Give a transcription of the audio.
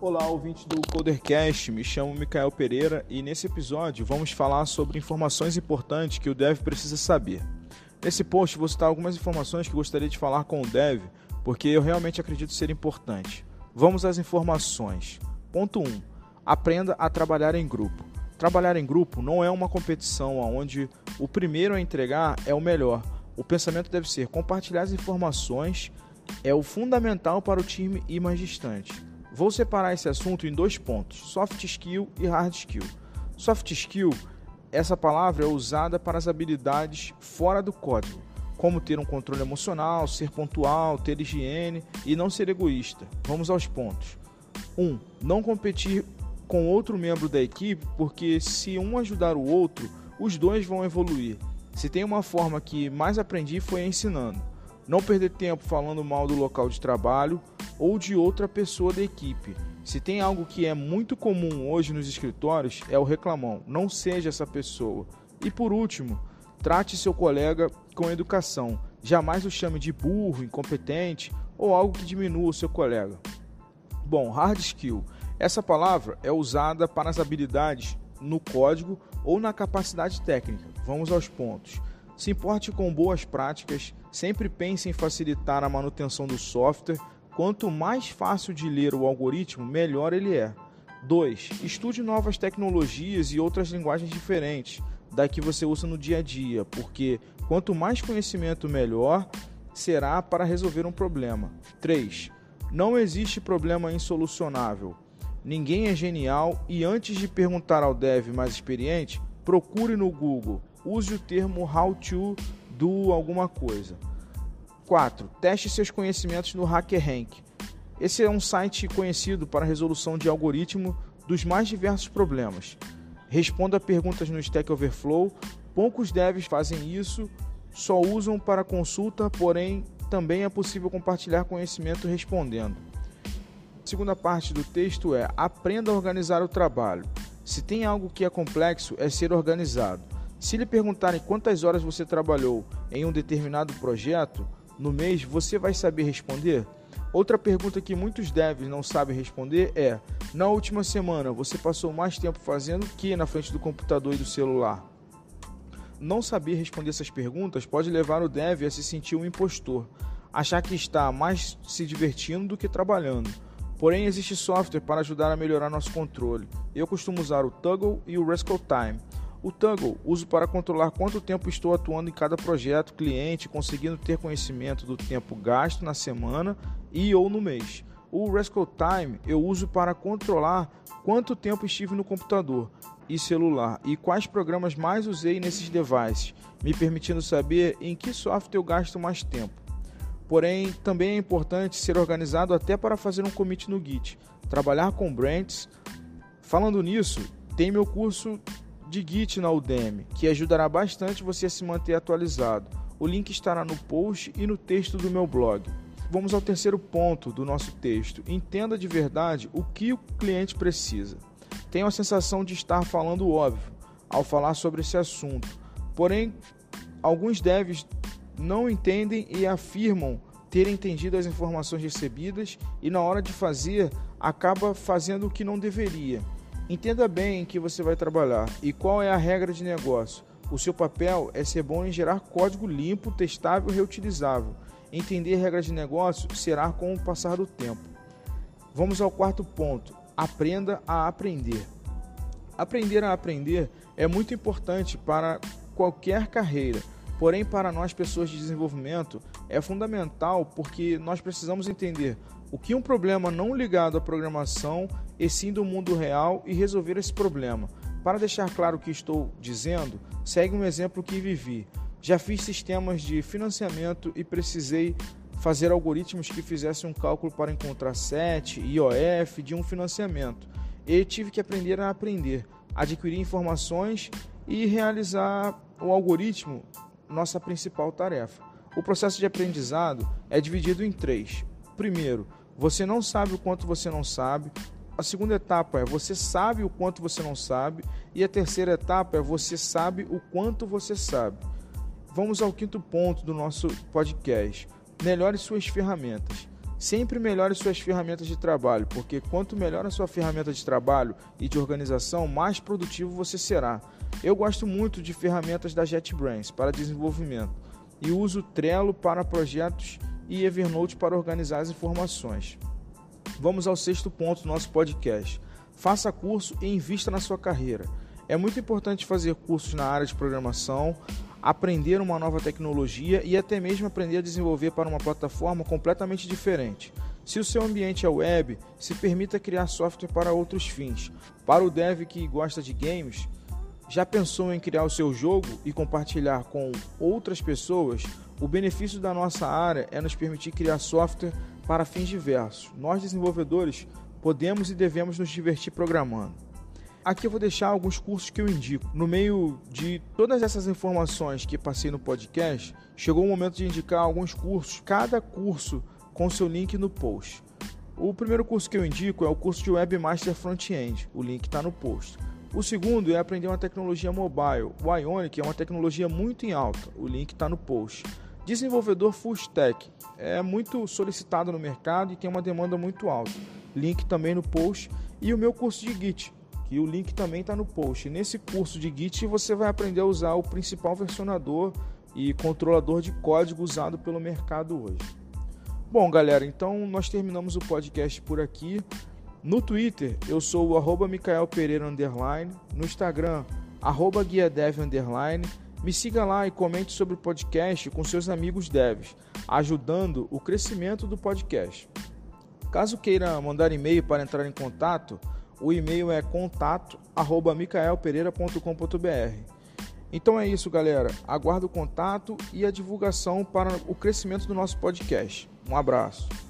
Olá, ouvinte do Codercast, me chamo Micael Pereira e nesse episódio vamos falar sobre informações importantes que o dev precisa saber. Nesse post vou citar algumas informações que gostaria de falar com o dev, porque eu realmente acredito ser importante. Vamos às informações. Ponto 1. Aprenda a trabalhar em grupo. Trabalhar em grupo não é uma competição onde o primeiro a entregar é o melhor. O pensamento deve ser compartilhar as informações é o fundamental para o time ir mais distante. Vou separar esse assunto em dois pontos: soft skill e hard skill. Soft skill, essa palavra é usada para as habilidades fora do código, como ter um controle emocional, ser pontual, ter higiene e não ser egoísta. Vamos aos pontos. 1. Um, não competir com outro membro da equipe, porque se um ajudar o outro, os dois vão evoluir. Se tem uma forma que mais aprendi foi ensinando. Não perder tempo falando mal do local de trabalho ou de outra pessoa da equipe. Se tem algo que é muito comum hoje nos escritórios, é o reclamão. Não seja essa pessoa. E por último, trate seu colega com educação. Jamais o chame de burro, incompetente ou algo que diminua o seu colega. Bom, hard skill. Essa palavra é usada para as habilidades no código ou na capacidade técnica. Vamos aos pontos. Se importe com boas práticas, sempre pense em facilitar a manutenção do software. Quanto mais fácil de ler o algoritmo, melhor ele é. 2. Estude novas tecnologias e outras linguagens diferentes da que você usa no dia a dia, porque quanto mais conhecimento, melhor será para resolver um problema. 3. Não existe problema insolucionável. Ninguém é genial e antes de perguntar ao dev mais experiente, procure no Google use o termo how to do alguma coisa. 4. Teste seus conhecimentos no HackerRank. Esse é um site conhecido para resolução de algoritmo dos mais diversos problemas. Responda perguntas no Stack Overflow. Poucos devs fazem isso, só usam para consulta, porém também é possível compartilhar conhecimento respondendo. A segunda parte do texto é: aprenda a organizar o trabalho. Se tem algo que é complexo, é ser organizado. Se lhe perguntarem quantas horas você trabalhou em um determinado projeto no mês, você vai saber responder? Outra pergunta que muitos devs não sabem responder é: na última semana você passou mais tempo fazendo que na frente do computador e do celular? Não saber responder essas perguntas pode levar o dev a se sentir um impostor, achar que está mais se divertindo do que trabalhando. Porém, existe software para ajudar a melhorar nosso controle. Eu costumo usar o Toggle e o Rascal Time. O Tangle uso para controlar quanto tempo estou atuando em cada projeto, cliente, conseguindo ter conhecimento do tempo gasto na semana e ou no mês. O Rascal Time eu uso para controlar quanto tempo estive no computador e celular e quais programas mais usei nesses devices, me permitindo saber em que software eu gasto mais tempo. Porém, também é importante ser organizado até para fazer um commit no Git, trabalhar com brands. Falando nisso, tem meu curso de Git na Udemy, que ajudará bastante você a se manter atualizado. O link estará no post e no texto do meu blog. Vamos ao terceiro ponto do nosso texto. Entenda de verdade o que o cliente precisa. Tenho a sensação de estar falando óbvio ao falar sobre esse assunto. Porém, alguns devs não entendem e afirmam ter entendido as informações recebidas e na hora de fazer acaba fazendo o que não deveria. Entenda bem em que você vai trabalhar e qual é a regra de negócio. O seu papel é ser bom em gerar código limpo, testável e reutilizável. Entender regras de negócio será com o passar do tempo. Vamos ao quarto ponto: aprenda a aprender. Aprender a aprender é muito importante para qualquer carreira, porém, para nós, pessoas de desenvolvimento, é fundamental porque nós precisamos entender o que um problema não ligado à programação e sim do mundo real e resolver esse problema. Para deixar claro o que estou dizendo, segue um exemplo que vivi. Já fiz sistemas de financiamento e precisei fazer algoritmos que fizessem um cálculo para encontrar SET, IOF de um financiamento. E tive que aprender a aprender, adquirir informações e realizar o algoritmo, nossa principal tarefa. O processo de aprendizado é dividido em três. Primeiro, você não sabe o quanto você não sabe. A segunda etapa é você sabe o quanto você não sabe. E a terceira etapa é você sabe o quanto você sabe. Vamos ao quinto ponto do nosso podcast. Melhore suas ferramentas. Sempre melhore suas ferramentas de trabalho, porque quanto melhor a sua ferramenta de trabalho e de organização, mais produtivo você será. Eu gosto muito de ferramentas da JetBrains para desenvolvimento e uso Trello para projetos e Evernote para organizar as informações. Vamos ao sexto ponto do nosso podcast. Faça curso e invista na sua carreira. É muito importante fazer cursos na área de programação, aprender uma nova tecnologia e até mesmo aprender a desenvolver para uma plataforma completamente diferente. Se o seu ambiente é web, se permita criar software para outros fins. Para o dev que gosta de games, já pensou em criar o seu jogo e compartilhar com outras pessoas? O benefício da nossa área é nos permitir criar software para fins diversos. Nós, desenvolvedores, podemos e devemos nos divertir programando. Aqui eu vou deixar alguns cursos que eu indico. No meio de todas essas informações que passei no podcast, chegou o momento de indicar alguns cursos, cada curso com seu link no post. O primeiro curso que eu indico é o curso de Webmaster Front-End, o link está no post. O segundo é aprender uma tecnologia mobile. O Ionic é uma tecnologia muito em alta, o link está no post. Desenvolvedor Full Stack é muito solicitado no mercado e tem uma demanda muito alta. Link também no post. E o meu curso de Git, que o link também está no post. Nesse curso de Git você vai aprender a usar o principal versionador e controlador de código usado pelo mercado hoje. Bom, galera, então nós terminamos o podcast por aqui. No Twitter, eu sou o arroba Pereira underline. No Instagram, arroba Guia Dev underline. Me siga lá e comente sobre o podcast com seus amigos devs, ajudando o crescimento do podcast. Caso queira mandar e-mail para entrar em contato, o e-mail é contato@micaelpereira.com.br. Então é isso, galera. Aguardo o contato e a divulgação para o crescimento do nosso podcast. Um abraço.